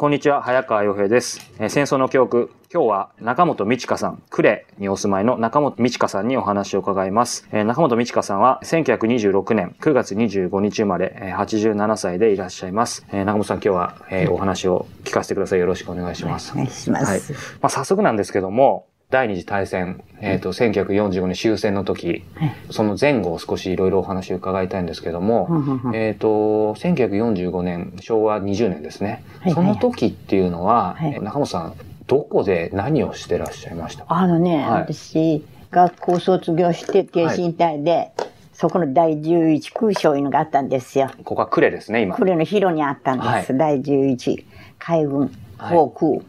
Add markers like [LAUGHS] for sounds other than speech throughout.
こんにちは、早川洋平です。えー戦争の教訓。今日は中本美智香さん、呉にお住まいの中本美智香さんにお話を伺います。えー中本美智香さんは1926年9月25日生まれ、えー87歳でいらっしゃいます。えー中本さん、今日は、えーお話を聞かせてください。よろしくお願いします。お願いします。はい。まあ、早速なんですけども、第二次大戦、えっ、と、1945年終戦の時、はい。その前後を少しいろいろお話を伺いたいんですけども、えっ、と、1945年、昭和20年ですね。はいその時っていうのは、中本さん、どこで何をしてらっしゃいました？かあのね、はい。私、学校卒業して、京神隊で、そこの第11空将いうのがあったんですよ。ここは呉ですね、今。呉の広にあったんです。は第11海軍はい。航空、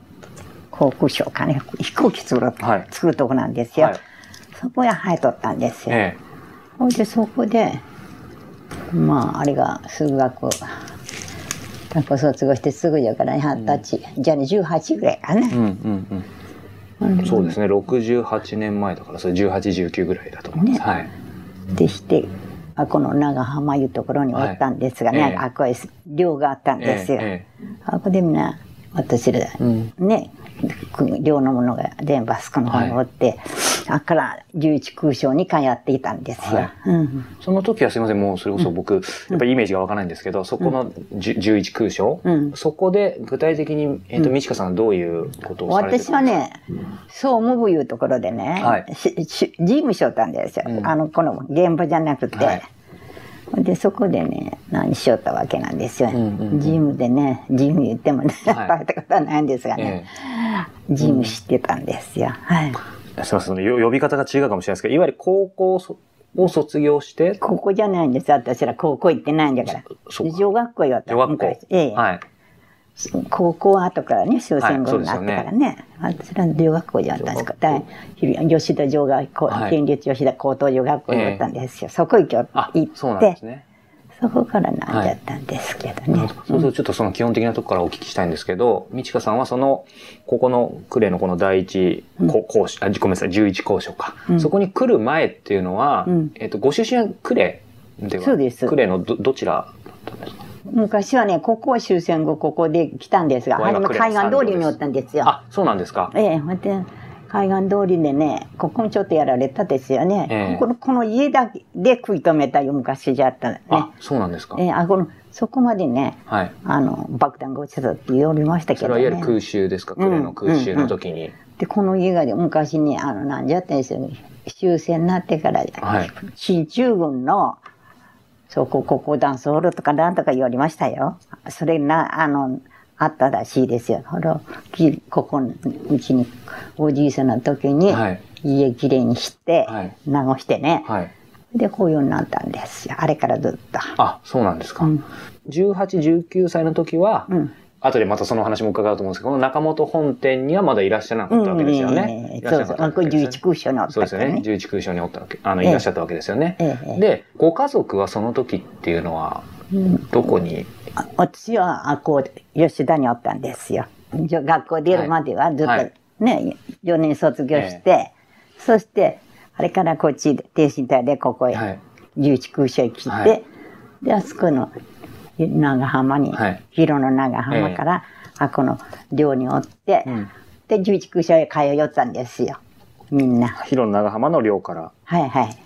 航空省かね、飛行機作る、はい。作るとこなんですよ。はい。そこへ入っとったんですよ。えほいで、そこで、まあ、あれが数学、学校卒業してすぐやからね、二十歳、じゃあね、18ぐらいかねえ。うんうん。うん。そうですね、68年前だから、それ18、19ぐらいだと思います。ね。はい。でして、あこの長浜いうところにおったんですがね、はいえ。えあこへ寮があったんですよ。えあこでみんな、私ら、うん。ね、寮の者が全部あそこの方におって、あっから11空省に通っていたんですよ。はい。うん。その時はすいません、もうそれこそ僕、やっぱりイメージがわからないんですけど、そこのじゅ11空将、うん。そこで具体的に、えっ、と、うん。美智香さんはどういうことをされて私はね、総務部いうところでね、はい。しし事務所だったんですよ。うん。あの、この現場じゃなくて。はいで、そこでね、何しよったわけなんですよ。うんうんうん事務でね、事務言ってもね、はい [LAUGHS] 大したことはないんですがね、事務してたんですよ。はい。すいません、そのよ呼び方が違うかもしれないですけど、いわゆる高校そを卒業して、ここじゃないんです。私ら高校行ってないんだから。そうか女学校よった女学校昔。ええはい。高校は後からね、終戦後になってからね。私ら女学校じゃったんですか。大吉田女学校、はい県立吉田高等女学校におったんですよ。そこ行きょあ行っ、て、ね。そこからなんじゃったんですけどね。そうするとちょっとその基本的なところからお聞きしたいんですけど、美智香さんはその、ここの呉のこの第一こ講師、あ、ごめんなさい、11校舎か、うんそこに来る前っていうのは、うんえっと、ご出身は呉ではそうです呉のど、どちらだったんですか？昔はね、ここは終戦後、ここで来たんですが、初め海岸通りにおったんですよ。あ、そうなんですか。ええ、ほんで、海岸通りでね、ここもちょっとやられたですよね。ええこのこの家だけで食い止めたよ、昔じゃったね。あ、そうなんですか。ええ、あ、この、そこまでね、はい。あの、爆弾が落ちてたって言おりましたけどね。それはいわゆる空襲ですか、呉の空襲の時に。で、この家がね昔に、あの、なんじゃったんですよ。終戦になってから、はい進駐軍の、そこ、ここダンスホールとかなんとか言われましたよ。それな、あの、あったらしいですよ。ほら、きここのうちに、おじいさんの時にはい、家きれいにして、はい流してね。はい。で、こういうようになったんですよ。あれからずっと。あ、そうなんですか。うん18、19歳の時は、うん。後でまたその話も伺うと思うんですけど、この中本本店にはまだいらっしゃらなかったわけですよね。ええいらっしゃそうそう。らなかったわこれ11けですよね。空所におっそうですよね。たからね。11空所におったわけ、あの、ええいらっしゃったわけですよね。ええで、ご家族はその時っていうのは、うんどこに、あ私は、あ、こう、吉田におったんですよ。学校出るまではずっとはいね、4年卒業して、そして、あれからこっちで、挺身隊でここへ、はい。11空所へ来て、はいで、あそこの長浜に、はい広の長浜から、あこの寮におって、うん。で、11空所へ通いよったんですよ。みんな。広野長浜の寮から。はいはい。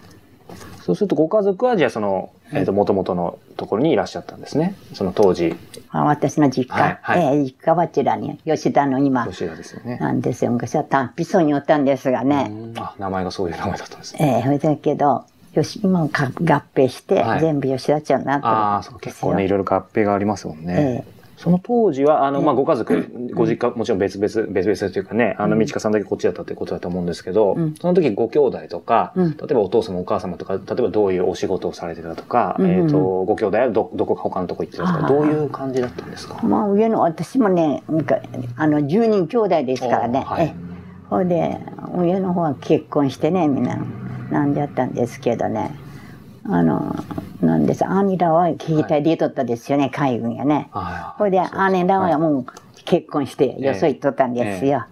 そうするとご家族はじゃあその、えっ、と、元々のところにいらっしゃったんですね。その当時、あ私の実家、はいはいええ実家はあちらに、吉田の今、吉田ですよね。なんですよ。昔は単ピソにおったんですがね。うんあ、名前がそういう名前だったんですね。ええだけど、よし、今はか合併して、はい。全部吉田町になってるああ、そう、結構ね、いろいろ合併がありますもんね。えその当時は、あの、まあ、ええご家族、[CLEARS THROAT] ご実家、もちろん別々、別々というかね、あの、うん。美智香さんだけこっちだったってことだと思うんですけど、うん。その時ご兄弟とか、うん。例えばお父様お母様とか、例えばどういうお仕事をされてたとか、えっ、と、ご兄弟はど、どこか他のとこ行ってたとか、どういう感じだったんですか？まあ、上の、私もね、あの、10人兄弟ですからね。おはい。ええ。ほいで、上の方は結婚してね、みんな、なんでやったんですけどね。あの、なんです、兄らは兵隊でいとったですよね、海軍やね。はいほいで、姉らははいもう結婚して、よそ行っとったんですよ。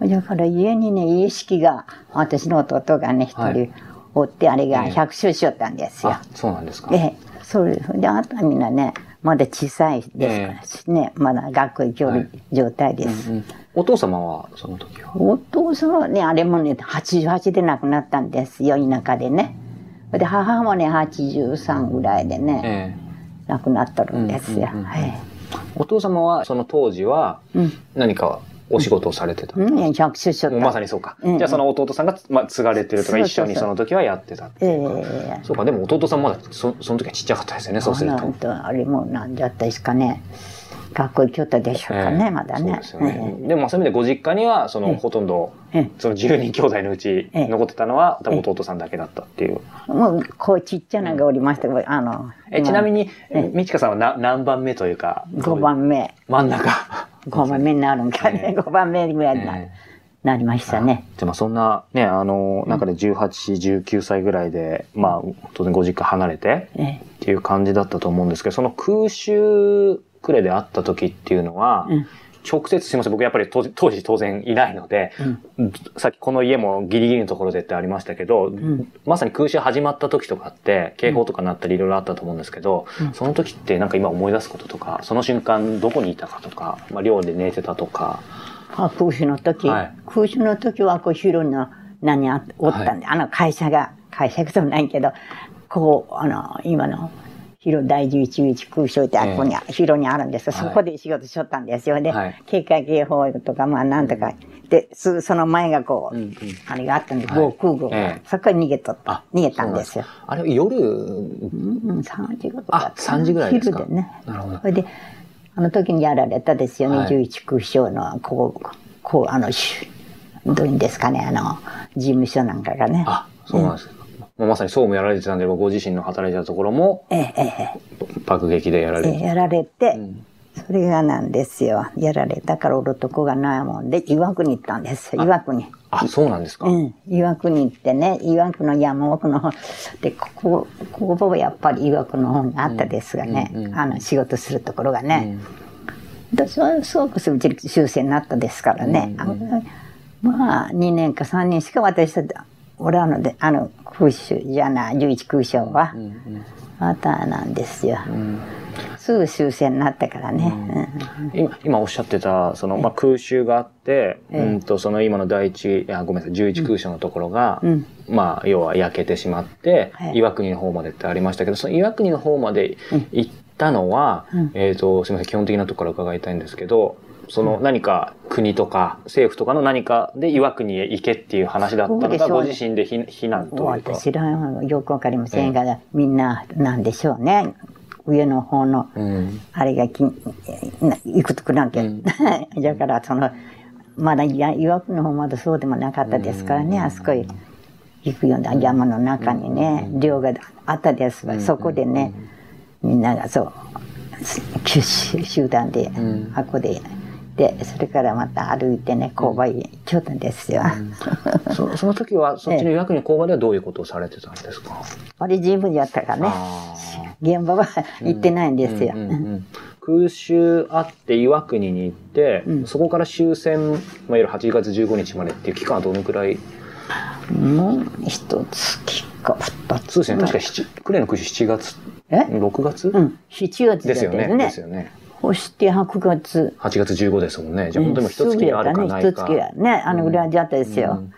だから家にね、家式が、私の弟がね、一はい。人おって、あれがええ。百周しよったんですよ。あ、そうなんですか。ええ、それで、あとはみんなね、まだ小さいですからね、まだ学校行ける状態です。うんお父様はその時は？お父さんはね、あれもね、88で亡くなったんですよ、田舎でね。で、母もね、83ぐらいでね、え亡くなっとるんですよ。お父様はその当時はうん。何かお仕事をされてた、うん、百種所まさにそうか、うん。じゃあその弟さんが、まあ、継がれてるとか一緒にその時はやってたええそうかでも弟さんまだそその時はちっちゃかったですよねそうすると。あれもなんだったですかね。学校行きよったでしょうかね、ええ。まだね。でね。でもそういう意味でご実家にはその、ええほとんどええ。その10人兄弟のうちええ。残ってたのは、多分ええ弟さんだけだったっていう。もう、こうちっちゃなのがおりましたけど、あの、えちなみに、えみちかさんはな何番目というか、5番目、真ん中。5番目になるんかね、ええ。5番目ぐらいにな,、えなりましたね。でもそんなね、あの、中で18、19歳ぐらいで、まあ、当然ご実家離れてええ。っていう感じだったと思うんですけど、その空襲クレで会った時っていうのは、うん。直接すいません、僕やっぱり当時当然いないので、さっきこの家もギリギリのところでってありましたけど、ん。まさに空襲始まった時とかって警報とかなったりいろいろあったと思うんですけど、うん。その時ってなんか今思い出すこととかその瞬間どこにいたかとか、まあ、寮で寝てたとか。あ空襲の時、はい。空襲の時はこう広の何あおったんで、あの会社が会社でもないけどこうあの今の広第11空襲ってあここに、広にあるんです。よ、はい。そこで仕事しとったんですよね、はい。警戒警報とかまあなんとか、ですその前がこう、あれがあったんではい。防空壕が、ええ。そこに逃げとった。あ逃げたんですよ。あれ夜？うん、3時ぐらいだあったな3時ぐらいですか。昼でね。なるほど。それであの時にやられたですよね、はい。11空襲のこうこうあのしどういうんですかね。あの事務所なんかがね。あそうなんですか、もうまさに総務やられてたんでご自身の働いてたところもえええ爆撃でやられて。えええやられて、ん。それがなんですよ。やられたからおるとこがないもんで岩国に行ったんです。よ岩国。あそうなんですか、うん、岩国行ってね岩国の山奥の方。でここここはやっぱり岩国の方にあったですがね、うんうんうん。あの仕事するところがね、私はすごくうち修正になったですからね、あのまあ2年か3年しか私たおらんのであの空襲じゃない11空襲は、またなんですよ、うん。すぐ修正になったからね、うん。今今おっしゃってたその、まあ、空襲があって、ええ。うんとその今の第一いやごめんなさい11空襲のところが、うん。まあ要は焼けてしまって、はい岩国の方までってありましたけどその岩国の方まで行ったのは、うん。えっ、とすみません基本的なところから伺いたいんですけどその何か国とか政府とかの何かで岩国へ行けっていう話だったのか、そうでしょう。ねご自身で避避難というか。私らはよ。くわかりませんが、みんななんでしょうね。上の方のうん。あれがきな行くとくなんけ、うん。[LAUGHS] だからそのまだいや岩国の方まだそうでもなかったですからね、あそこへ行くような山の中にね、寮があったですが、そこでね、みんながそう集集団で、ん。あこででそれからまた歩いてね勾配行っちゃったんですよ。そその時は [LAUGHS] そっちの岩国工場ではどういうことをされてたんですか、あれ十分やったからね。あ現場は行ってないんですよ。うんうんうん。空襲あって岩国に行って、うん。そこから終戦、まあ、いわゆる8月15日までっていう期間はどのくらい？もう一月か二つ。そうですね。確か7クレの空襲7月？え？6月、うん、7月ですよね。ね。ですよねそして8月。8月15ですもんね。じゃあ本当に一月あるかないか、一月やね、あのぐらいだったですよ。うん。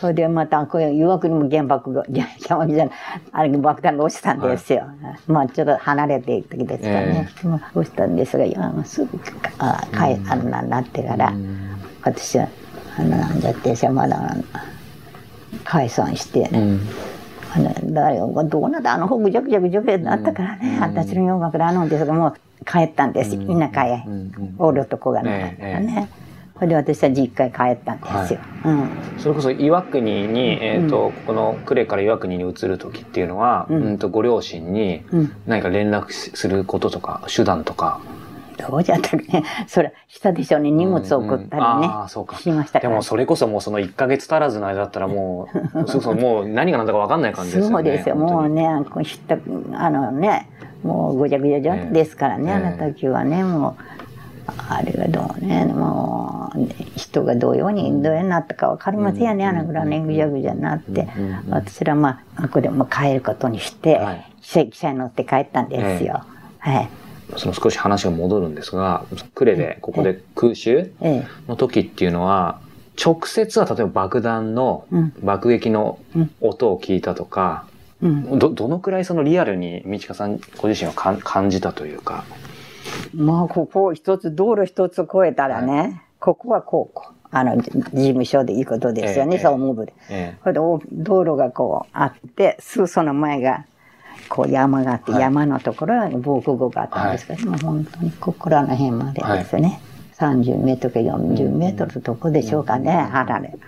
それでまた、こういう岩国にも原爆が、いや山じゃない、あれ爆弾が落ちたんですよ。まあちょっと離れていく時ですからね。まあ落ちたんですが、いや、もうすぐ、あ、かい、あのな、なってから、うん。私は、あの、なんだってさ、まだ、解散して、うんあの誰がどうなったあの方ぐちゃぐちゃぐちゃぐちゃなったからね、私の洋楽であるんですがもう帰ったんです、田舎へ、うんうん。おる男がなかったからね、それで私は実家へ帰ったんですよ、うん。それこそ岩国に、えーとここの呉から岩国に移る時っていうのは、うん。うんとご両親にうん。何か連絡することとか手段とかどうじゃったかね。[LAUGHS] それしたでしょうね。荷物を送ったりね、うんうん。そうか。しましたでもそれこそもうその1ヶ月足らずの間だったらもう [LAUGHS] そうそうもう何が何だか分かんない感じですよね。そうですよ。もうねあのねもうごちゃごちゃじゃですからね、ええ。あの時はねもうあれがどうねもう人がどういうようにどういなったか分かりませんよね、あのぐらいねぐちゃぐちゃになって、私らまあここでもう帰ることにして、はい。汽車汽車に乗って帰ったんですよ、はいその少し話が戻るんですが、呉で、ここで空襲ええ。の時っていうのは、直接は例えば爆弾のうん。爆撃のうん音を聞いたとか、うん。ど、どのくらいそのリアルに道香さんご自身はかん感じたというか。まあ、ここ一つ、道路一つ越えたらね、ここはこう、こうあの、じ事務所でいいことですよね、ええ総務部で。えこれでお道路がこうあって、すぐその前が、こう山があって、はい山のところは防空壕があったんですけど、もう本当にここらの辺までですよね。30メートルか40メートルのとこでしょうかね、離れ。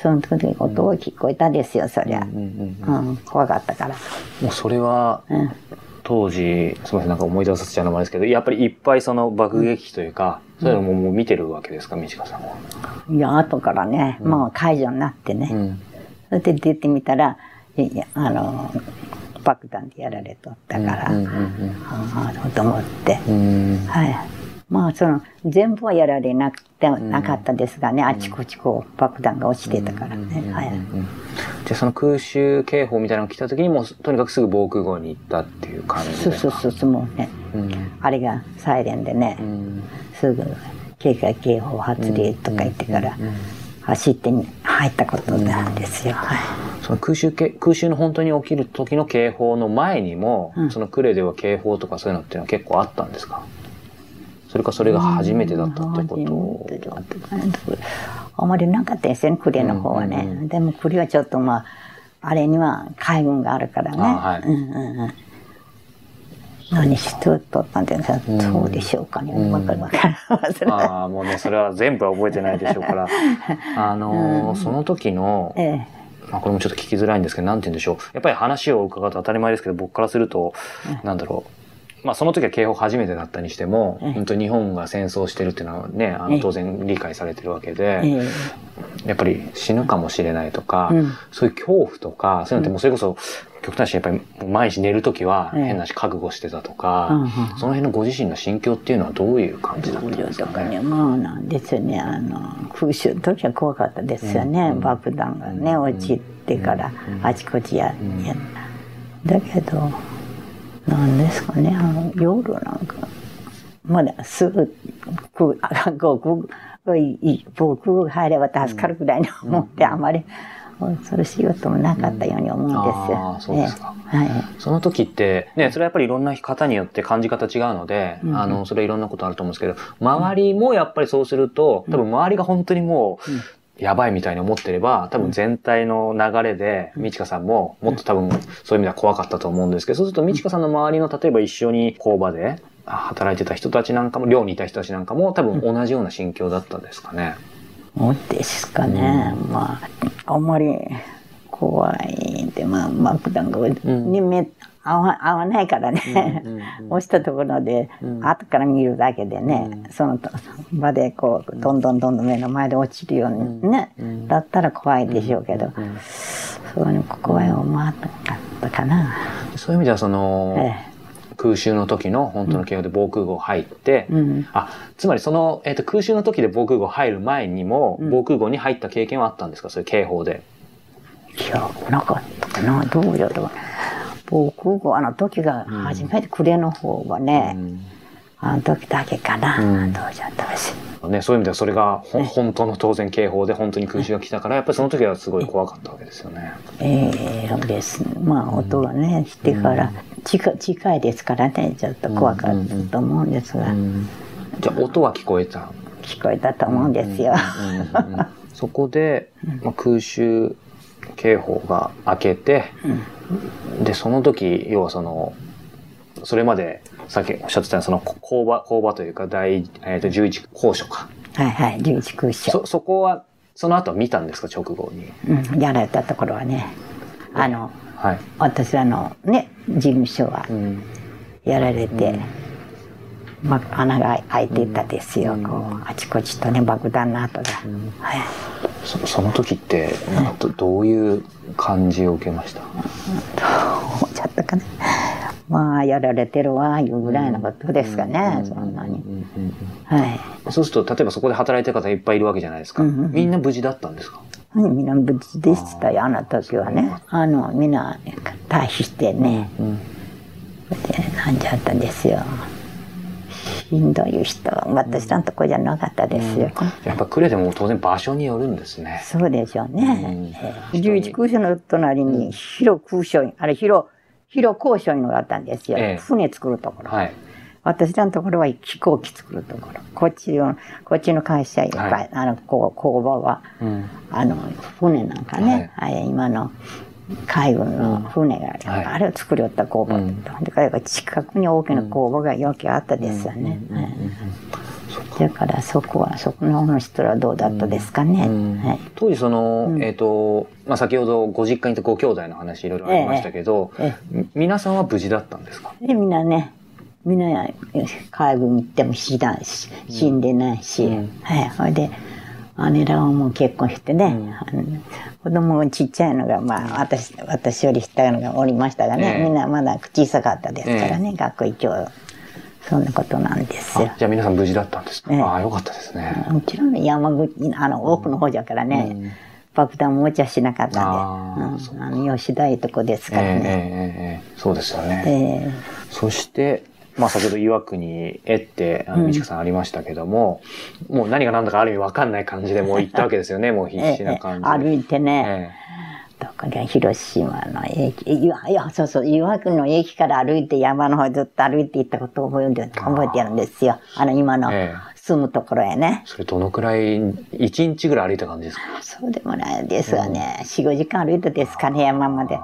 その時に音が聞こえたですよ、そりゃ。うん怖かったから。もうそれは、うん。当時、すみません、なんか思い出させちゃうのもあれですけど、やっぱりいっぱいその爆撃機というか、そういうのももう見てるわけですか、道香さんは。いや、後からね、もう解除になってね。うん。それで出てみたら、いやあの、爆弾でやられとったから、ああ、と思って。はい。まあ、その、全部はやられなくて、なかったですがね、あちこちこう、爆弾が落ちてたからね。はい。うんじゃあその空襲警報みたいなのが来た時にもうとにかくすぐ防空壕に行ったっていう感じですかそうそうそう、もうね、うんあれがサイレンでねう、んすぐ警戒警報発令とか言ってから、走ってに入ったことなんですよ。はい。その空襲け空襲の本当に起きる時の警報の前にも、うん。その呉では警報とかそういうのっていうのは結構あったんですか？それかそれが初めてだったってこと？あまりなかったですよね、呉の方はね。うん。うん。うでも呉はちょっとまあ、あれには海軍があるからね。あはいうん。うん。うん何しとったんですか、うんそうでしょうかね。うんわかるわかる。ああもうねそれは全部は覚えてないでしょうから [LAUGHS] あのーその時のええ。まあ、これもちょっと聞きづらいんですけど、なんて言うんでしょう。やっぱり話を伺うと当たり前ですけど、僕からすると、なんだろう。まあ、その時は警報初めてだったにしても、ええ本当に日本が戦争してるっていうのはね、あええの当然理解されてるわけえで、えやっぱり死ぬかもしれないとか、うん。そういう恐怖とか、そういうのってもうそれこそ、極端にやっぱり毎日寝る時はええ。変なし覚悟してたとか、うんうん。その辺のご自身の心境っていうのはどういう感じだったんですかね？とかね、まあなんですよね、あの、空襲の時は怖かったですよね、うん爆弾がね、落ちてからあちこちやだけど、なんですかね、あの夜なんか、まだすぐ、くあこうくいい防空が入れば助かるぐらいに思って、あまり恐ろしいこともなかったように思うんですよ。ああそうですか。ええ。はい。その時って、ね、それはやっぱりいろんな方によって感じ方違うので、うん。あの、それはいろんなことあると思うんですけど、周りもやっぱりそうすると、多分周りが本当にもう、やばいみたいに思ってれば、多分全体の流れで、美智香さんももっと多分そういう意味では怖かったと思うんですけど、そうすると美智香さんの周りの、例えば一緒に工場で働いてた人たちなんかも、寮にいた人たちなんかも多分同じような心境だったんですかね。そうですかね、まああんまり怖いんでまあ爆弾が、に目合わ合わないからね、落ちたところで、後から見るだけでね、その場でこうどんどんどんどん目の前で落ちるようにね、だったら怖いでしょうけど、そういうの怖い思わなかったかな。そういう意味ではその、え空襲の時の本当の警報で防空壕入って、うん。あ、つまりその、えっ、と、空襲の時で防空壕入る前にも、うん。防空壕に入った経験はあったんですか？そういう警報で。いや、なかったかな、どうやろう。防空壕、あの時が初めて暮れの方はね、うん。あの時だけかな、うん。どうじゃったかしね、そういう意味ではそれがほん本当の当然警報で本当に空襲が来たから、やっぱりその時はすごい怖かったわけですよね。ええです。ね。まあ、音がね、してから、近い近いですからね、ちょっと怖かったと思うんですが、じゃあ音は聞こえた？聞こえたと思うんですよ。うんうんうんそこで、まあ、空襲警報が明けて、で、その時、要はその、それまで、さっきおっしゃってたその工場、工場というか、第、えっ、と、11高所か。はいはい、十一空所。そ、そこは、その後見たんですか、直後に。うん、やられたところはね、あの、はい。私らのね、事務所はうん。やられて、まあ、穴が開いていたですよ、こう、あちこちとね、爆弾の跡が。はい。そその時って、なんかどどういう感じを受けました？思っちゃったかな。[LAUGHS] まあ、やられてるわ、いうぐらいのことですかね、そんなに。はい。そうすると、例えばそこで働いてる方いっぱいいるわけじゃないですか。みんな無事だったんですか？はいみんな無事でしたよ、あの時はね。あの、みんな退避してね、うん。で、なんじゃったんですよ。しんどい人は私のとこじゃなかったですよ。やっぱ呉でも当然場所によるんですね。そうでしょうね。うん11空所の隣に広空所、あれ広、広空所いうのがあったんですよ。ええ船作るところ。はい。私らのところは飛行機作るところ。こっちの、こっちの会社、はいあの、工場は、うん。あの、船なんかね、はい、今の海軍の船がある、はい。あれを作りよった工場うん。だだから近くに大きな工場がよくあったですよね。はい。だからそこは、そこの人はどうだったですかね。うん。はい。当時その、えっ、と、まあ、先ほどご実家にいたご兄弟の話いろいろありましたけど、えみ皆さんは無事だったんですか？で、みんなね、みんな海軍行っても死だし死んでないし、うん。はい。ほいで、姉らはもう結婚してね、あの子供がちっちゃいのが、まあ、私、私より下のがおりましたがね、ええみんなまだ小さかったですからね、学校一応、そんなことなんですよ。あ。じゃあ皆さん無事だったんですか、ええ。ああ、よかったですね。もちろんね山口、あの、奥の方じゃからね、うん。爆弾持ちはしなかったんで、うん、あの、吉田いうとこですからね。ええ。そうですよね。ええ。そして、まあ先ほど岩国へって、あの、うん道子さんありましたけども、もう何が何だかある意味わかんない感じでもう行ったわけですよね、[LAUGHS] もう必死な感じで。歩いてね、えどこか広島の駅、いや、いやそうそう、岩国の駅から歩いて山の方ずっと歩いて行ったことを覚えて覚えてるんですよ。あの、今のえ住むところへね。それどのくらい、一日ぐらい歩いた感じですか？そうでもないですわね。4、5時間歩いてですかね、山まで。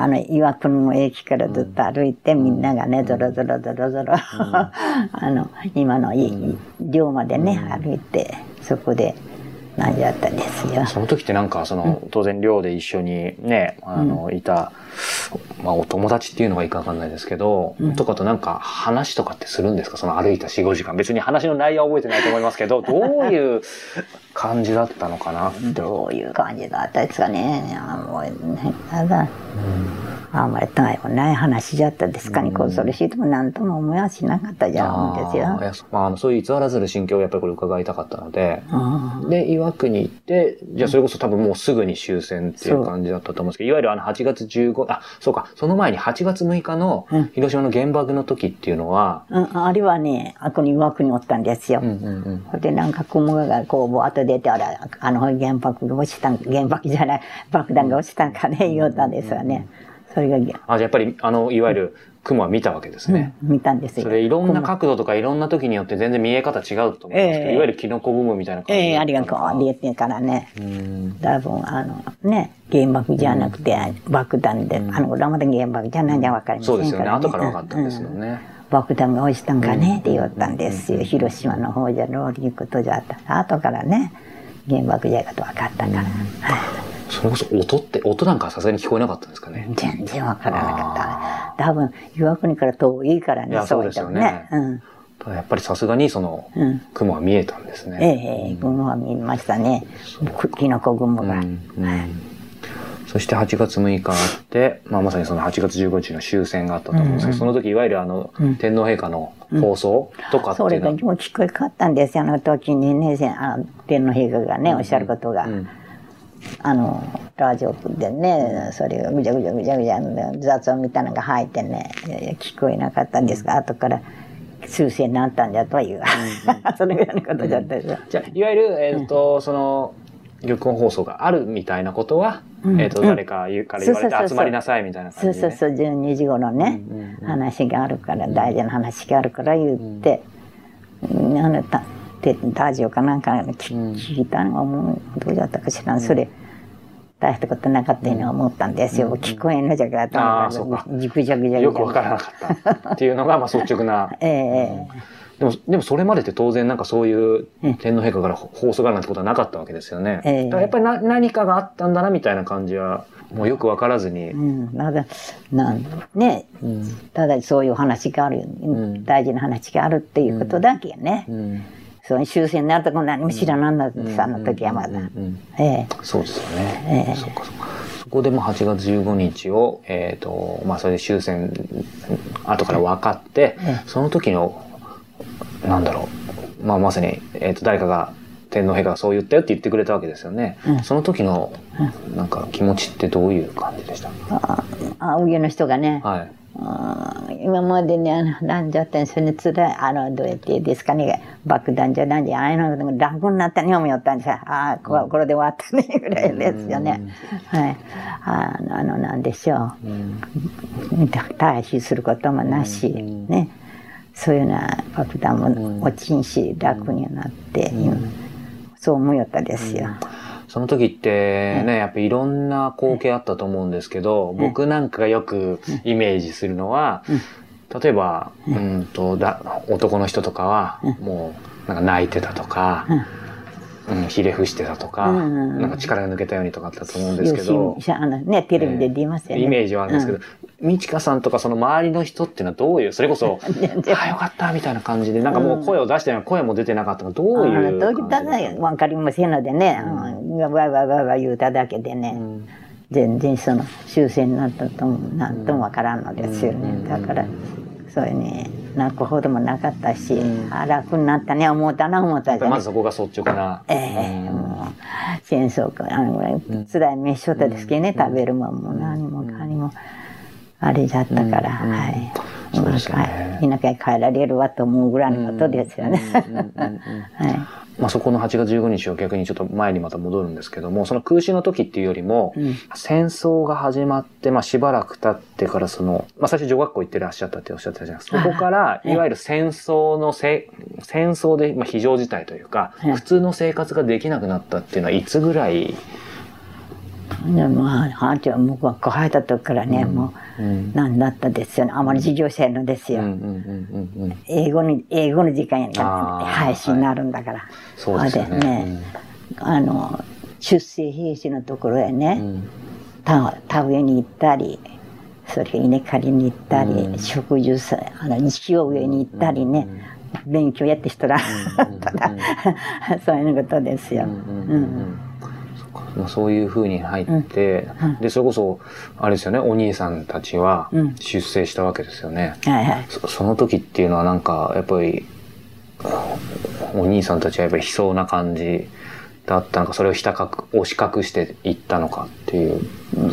あの、岩国の駅からずっと歩いて、みんながね、ぞろぞろぞろぞろ、あの、今のい寮までね、歩いて、そこで、なんじゃったですよ。その時ってなんか、その、当然寮で一緒にね、あの、いた、まあお友達っていうのがいいかわかんないですけど、とかとなんか話とかってするんですか？その歩いた4、5時間。別に話の内容は覚えてないと思いますけど、[LAUGHS] どういう感じだったのかな？どういう感じだったですかね？あもうね、ただ、あんまりたわいもない話じゃったですかね。恐ろしいとも何とも思いはしなかったじゃんですよ。あまあ、あのそういう偽らざる心境をやっぱりこれ伺いたかったので、うん。で、岩国行って、じゃあそれこそ多分もうすぐに終戦っていう感じだったと思うんですけど、いわゆるあの8月15、あ、そうか、その前に8月6日のうん広島の原爆の時っていうのは、うん、あれはね、あこに岩国におったんですよ。うんうんうん。で、なんか雲がこう、ぼーっと出て、あれ、あの、原爆が落ちたん、原爆じゃない、爆弾が落ちたんかね、言うたんですわね。それが、あ、じゃあやっぱり、あの、いわゆる雲は見たわけですね。見たんですよ。それいろんな雲角度とかいろんな時によって全然見え方違うと思うんですけど、ええいわゆるキノコ雲みたいな感じええあれがだったのかこう、出てからね。うん多分、あの、ね、原爆じゃなくて、爆弾で、あの、裏まで原爆じゃないんじゃわかりませそうですよね。んからね。後から分かったんですようんね。爆弾が落ちたんかねって言ったんですよ。広島の方じゃろういうことじゃった。後からね、原爆じゃかと分かったから。はいそれこそ音って、音なんかさすがに聞こえなかったんですかね。全然分からなかった。多分、岩国から遠いからね、そうですよね言ってもね。ただやっぱりさすがにそのうん。うん。雲は見えたんですええね。ええ、雲は見ましたね。キノコ雲が。うんうんそして8月6日あって、まあ、まさにその8月15日の終戦があったと思うんですけど、その時いわゆるあの、うん天皇陛下の放送とかってそれいうのは、がもう聞こえかったんですよ。あの時にね、せあの天皇陛下がね、おっしゃることが。うんあの、ラジオでね、それがぐちゃぐちゃぐちゃぐちゃ雑音みたいなのが入ってね、いやいや聞こえなかったんですが、後から終戦になったんだという、[LAUGHS] そのようなことだったですよ。じゃあいわゆる、えっ、と、その、玉音放送があるみたいなことは、うん。えっ、と、うん。誰か言うから言われて集まりなさいみたいな感じで、ね。そうそうそう、12時頃ね、うんうんうん。話があるから、大事な話があるから言って、うん。あのたでラジオかなんか聞,、いたのがもう、どうだったか知らん。それ、大したことなかったように思ったんですよ。聞こえんのじゃから、あーそうかじぐじゃぐじゃ。よくわからなかったっていうのが、まあ、率直な。[LAUGHS] ええでも、でもそれまでって当然なんかそういううん天皇陛下から放送があるなんてことはなかったわけですよね。ええだからやっぱりな何かがあったんだなみたいな感じは、もうよくわからずに。うん、まだ、なんね、うんただそういう話がある、ん大事な話があるっていうことだけやね。うんその終戦になるとこ何も知らなんだってさ、あの時はまだ。そうですよね。ええそうかそうか。そこでも8月15日を、えっ、と、まあそれで終戦、後から分かって、ええその時の、なんだろう、まあまさに、えっ、と、誰かが、天皇陛下がそう言ったよって言ってくれたわけですよね。うんその時の、なんか気持ちってどういう感じでした？ああ上の人がね、はい。うん今までね、あの、なんじゃったんそれつらあの、どうやってですかね、爆弾じゃなんじゃ、ああいうのが楽になったに思ったんですよ。ああ、ここれで終わったね、ぐらいですよね。はい。あの、あのなんでしょう。退避することもなし、ね。そういうような爆弾も落ちんし、楽になって、そう思いよったですよ。その時ってね、やっぱいろんな光景あったと思うんですけど、僕なんかがよくイメージするのは、例えば、うん。とだ男の人とかは、もうなんか泣いてたとか、うん、ひれ伏してたとか、なんか力が抜けたようにとかあったと思うんですけど、あのね、テレビで出ますよね。イメージはあるんですけど、みちかさんとかその周りの人っていうのはどういう、それこそ、ああよかったみたいな感じで、なんかもう声を出してない、声も出てなかったのどういうどういったわかりませんのでね、うん、わわわわわ言うただけでね、全然その終戦になったともなんともわからんのですよね。だから、そういうね、泣くほどもなかったし、あ楽になったね、思ったな思ったじゃね。まずそこが率直な。ええもう、戦争か、あのぐらい、辛い飯しとったですけどね、食べるもんも何もかにも、あれじゃったから、はい。そうですよね。今田舎へ帰られるわと思うぐらいのことですよね。はい。まあ、そこの8月15日を逆にちょっと前にまた戻るんですけども、その空襲の時っていうよりも、うん。戦争が始まって、まあ、しばらく経ってからその、まあ、最初女学校行ってらっしゃったっておっしゃってたじゃないですか。そこから、い。わゆる戦争のせ、戦争で、まあ、非常事態というか、うん普通の生活ができなくなったっていうのは、いつぐらい、でも、ああんちは向こうが入った時からね、もう、うん。なんだったですよね。あまり事情してるのですよ。英語に、英語の時間やからあー配信になるんだから。そうですね。あの、出征兵士のところへね、うん。田田植えに行ったり、それから稲刈りに行ったり、うん。植樹さ、あの、石を植えに行ったりね、勉強やって人ら、[LAUGHS] ただ、[LAUGHS] そういうことですよ。うんうんうんうんそっかまあ、そういうふうに入って、うん。でそれこそあれですよねお兄さんたちはうん。出征したわけですよね、はいはい。そその時っていうのはなんかやっぱりお兄さんたちはやっぱり悲壮な感じだったのかそれをひたかく押し隠していったのかっていう。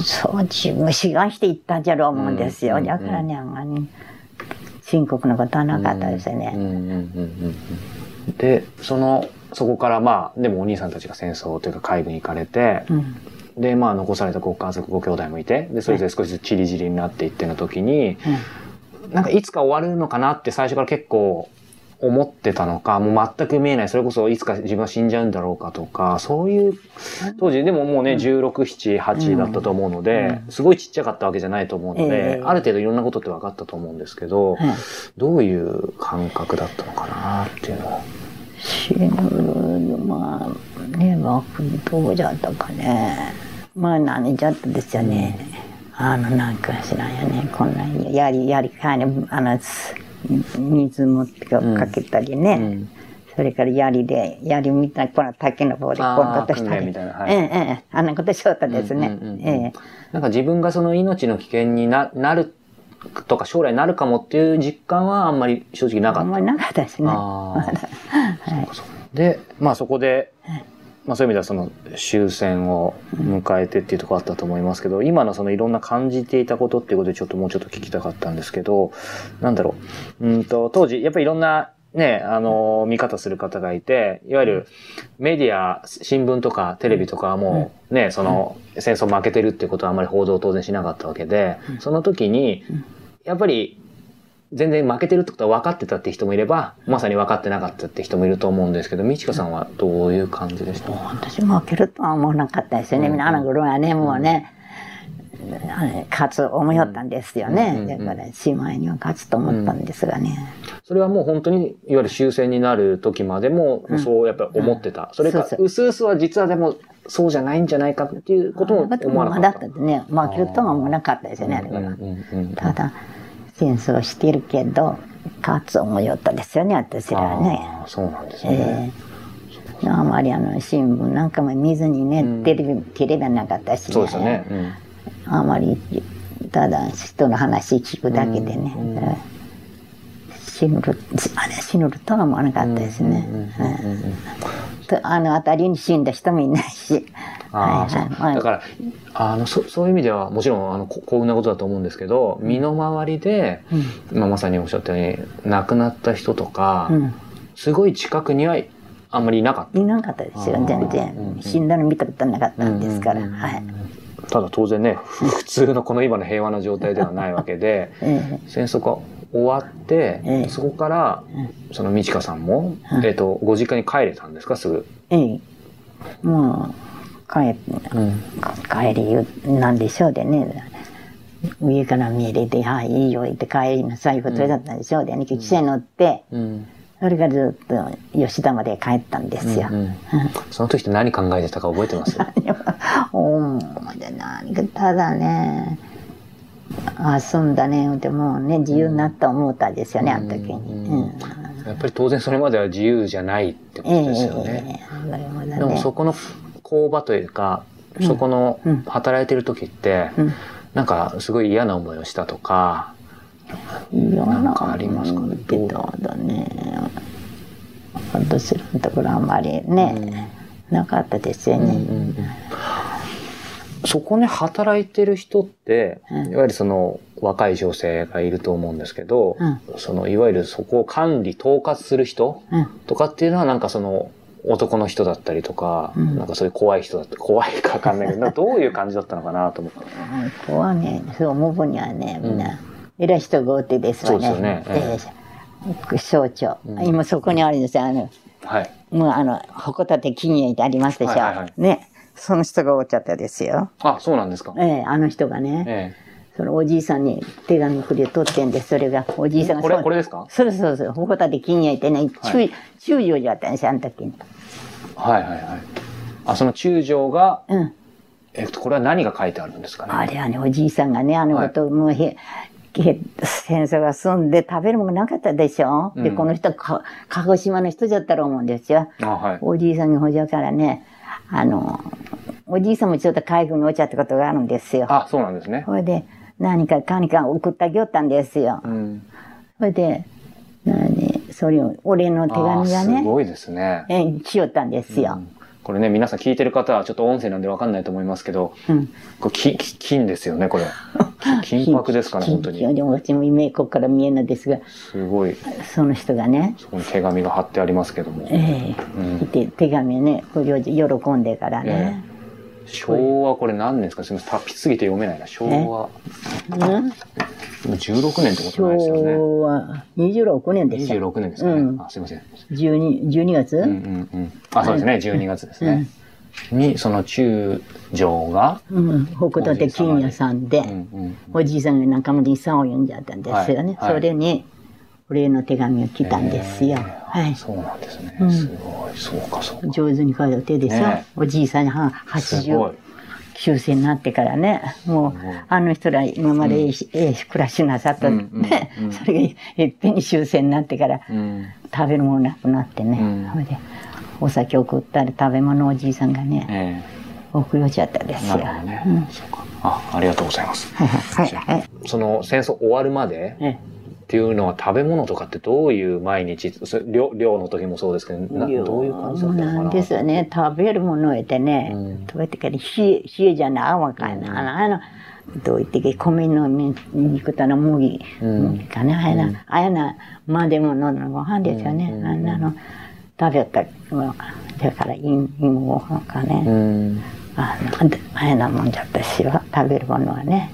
そう、自分が志願して行ったんじゃろう思うんですよ。うんだからね、あんまり深刻なことはなかったですよね。うんうんうんうんうん。でそのそこからまあでもお兄さんたちが戦争というか海軍に行かれて、うん。でまあ残されたご家族ご兄弟もいてでそれぞれ少しずつチリチリになっていっての時に、なんかいつか終わるのかなって最初から結構思ってたのかもう全く見えない。それこそいつか自分は死んじゃうんだろうかとかそういう当時でももうね、1678だったと思うので、すごいちっちゃかったわけじゃないと思うので、ええ。ある程度いろんなことって分かったと思うんですけど、はいどういう感覚だったのかなっていうのを。死ぬ、まあ、ね、僕、どうじゃったかね。まあ、何じゃったですよね。あの、なんか知らんよね。こんな、やり、やりかいに、あの、す水持ってかけたりね。うんそれから槍で、槍みたいな、この竹の棒でこんなことしたり。みたいなはいええ、ええ、あんなことしよったですねうんうんうんう。んええ。なんか自分がその命の危険にななるとか将来なるかもっていう実感はあんまり正直なかった。あんまりなかったですね。あー。[LAUGHS] で、まあそこで、まあそういう意味ではその終戦を迎えてっていうところあったと思いますけど、今のそのいろんな感じていたことっていうことでちょっともうちょっと聞きたかったんですけど、なんだろう。うんと、当時やっぱりいろんなね、あの、見方する方がいて、いわゆるメディア、新聞とかテレビとかはもうね、その戦争負けてるっていうことはあまり報道を当然しなかったわけで、その時に、やっぱり全然負けてるってことは分かってたって人もいれば、まさに分かってなかったって人もいると思うんですけど、みちかさんはどういう感じでした？私負けるとは思わなかったですよね。みんなあの頃はね、もうね、勝つ思いよったんですよね。うんだから、姉妹には勝つと思ったんですがね。それはもう本当に、いわゆる終戦になる時までも、そうやっぱり思ってた。それか、そううすうすは実はでも、そうじゃないんじゃないかっていうことも思わなかだっ。ったたね、負けるとは思わなかったですよね、あれは。うんうんうんただ、戦争してるけど、勝つ思いよったですよね、私らはね。そうなんですね。ええ。あまりあの新聞なんかも見ずにね、うん。テレビテレビはなかったし、そうですよね。うん。あまりただ人の話聞くだけでね、うん。うん。ええ。死ぬるあれ死ぬるとは思わなかったですね。とあの辺りに死んだ人もいないし。はいはいだから、あの、そそういう意味では、もちろん、あの、こ幸運なことだと思うんですけど、身の回りで、まあ、まさにおっしゃったように、亡くなった人とか、うんすごい近くにはあんまりいなかった。いなかったですよ、全うんうん然。死んだの見たことなかったんですから。うんうんうんはい。ただ当然ね、ふ普通のこの今の平和な状態ではないわけで、[LAUGHS] え戦争が終わって、ええそこから、その美智香さんも、えっ、と、ご実家に帰れたんですか、すぐ？えええもう、帰帰りなんでしょうでね。上から見れて、はい、いいよ、言って帰りなさい、ことだったんでしょうでね。汽車に乗って、うん。それからずっと吉田まで帰ったんですよ。うんうんその時って何考えてたか覚えてます？[LAUGHS] おーで何かただね、遊んだね、でもうね、自由になった思ったですよね、あの時に。うん。うんやっぱり当然それまでは自由じゃないってことええですよね。ええなるほどね。でもそこの工場というか、そこのうん。働いてる時って、うん。なんかすごい嫌な思いをしたとか、いやなんかありますかね？けどだね。私のところあんまりね、なかったですよね。そこね働いてる人って、うんいわゆるその若い女性がいると思うんですけど、うんそのいわゆるそこを管理統括する人うんとかっていうのはなんかその男の人だったりとか、うんなんかそういう怖い人だった [LAUGHS] 怖いかわかんないけど、どういう感じだったのかなと思って。ここはね、そう思う分にはね、みんな、偉い人がおってですわね。そうですよねえええ省庁、うん今そこにあるんですよ。あの、はい。もうあの、矛立金融ってありますでしょ。はいはいはいね。その人がおっちゃったですよ。あ、そうなんですか。ええあの人がね、えそのおじいさんに手紙くれとってんです。それが、おじいさんえ。がこれ、これですか？そうそうそう、矛立金融ってね、は中、中将じゃったんですよ、あの時に。はいはいはい。あ、その中将が、うん。えっと、これは何が書いてあるんですかね？あれはね、おじいさんがね、あのこと、もうへ、へ戦争が済んで食べるものなかったでしょ、で、うんこの人か、鹿児島の人じゃったと思うんですよ。あ、はい。おじいさんにほじゃからね、あの、おじいさんもちょっと海軍に落ちちゃったことがあるんですよ。あ、そうなんですね。それで、何か何か送ってあげよったんですよ。うん。それで、何、それを、俺の手紙があすね、ごいですね。え、しよったんですよ。うんこれね、皆さん聞いてる方はちょっと音声なんでわかんないと思いますけど、うん。これ金金ですよね、これ。[LAUGHS] き金箔ですかね、本当に。でも私も今ここから見えないですが、すごい。その人がね、そこに手紙が貼ってありますけども。えうんえで手紙をね、これを喜んでからね。昭和これ何年ですか？すみません。達筆すぎて読めないな。昭和。うん16年ってことないですよね。昭和26年でした。26年ですかね。うんあ、すいません。12, 12月、うんうんうん。あ、そうですね。12月ですね。に、その中将が、うん、北立金屋さんで、うんうんおじいさんが中村さんを呼んじゃったんですよね。はいはいそれに、お礼の手紙を来たんですよ。えーはい。そうなんですね。うんすごい。そうか、そうか。上手に書いた手でしょ、ねおじいさんはすごい80。終戦になってからね、もうあの人ら今までええしええ暮らしなさったうんうんね、うん [LAUGHS] それがいっぺんに終戦になってから、うん。食べるものなくなってね、うんそれで、お酒を食ったり食べ物をおじいさんがね、え送りちゃったんでえすよ。ね。あ、ありがとうございます。はいはいはい。その戦争終わるまでえっていうのは食べ物とかってどういう毎日、それ漁漁の時もそうですけど、どういう感じだったのかな？なんですよね、食べるものを得てね、うん食べてから冷え、冷えじゃない、わかんない。あの、どう言ってけ、米の肉との麦、うん麦かな、あやな、あやな、までもののご飯ですよね。うんあんなの、食べた、だから、芋ご飯かね。うん。あやなもんじゃったしよ、食べるものはね。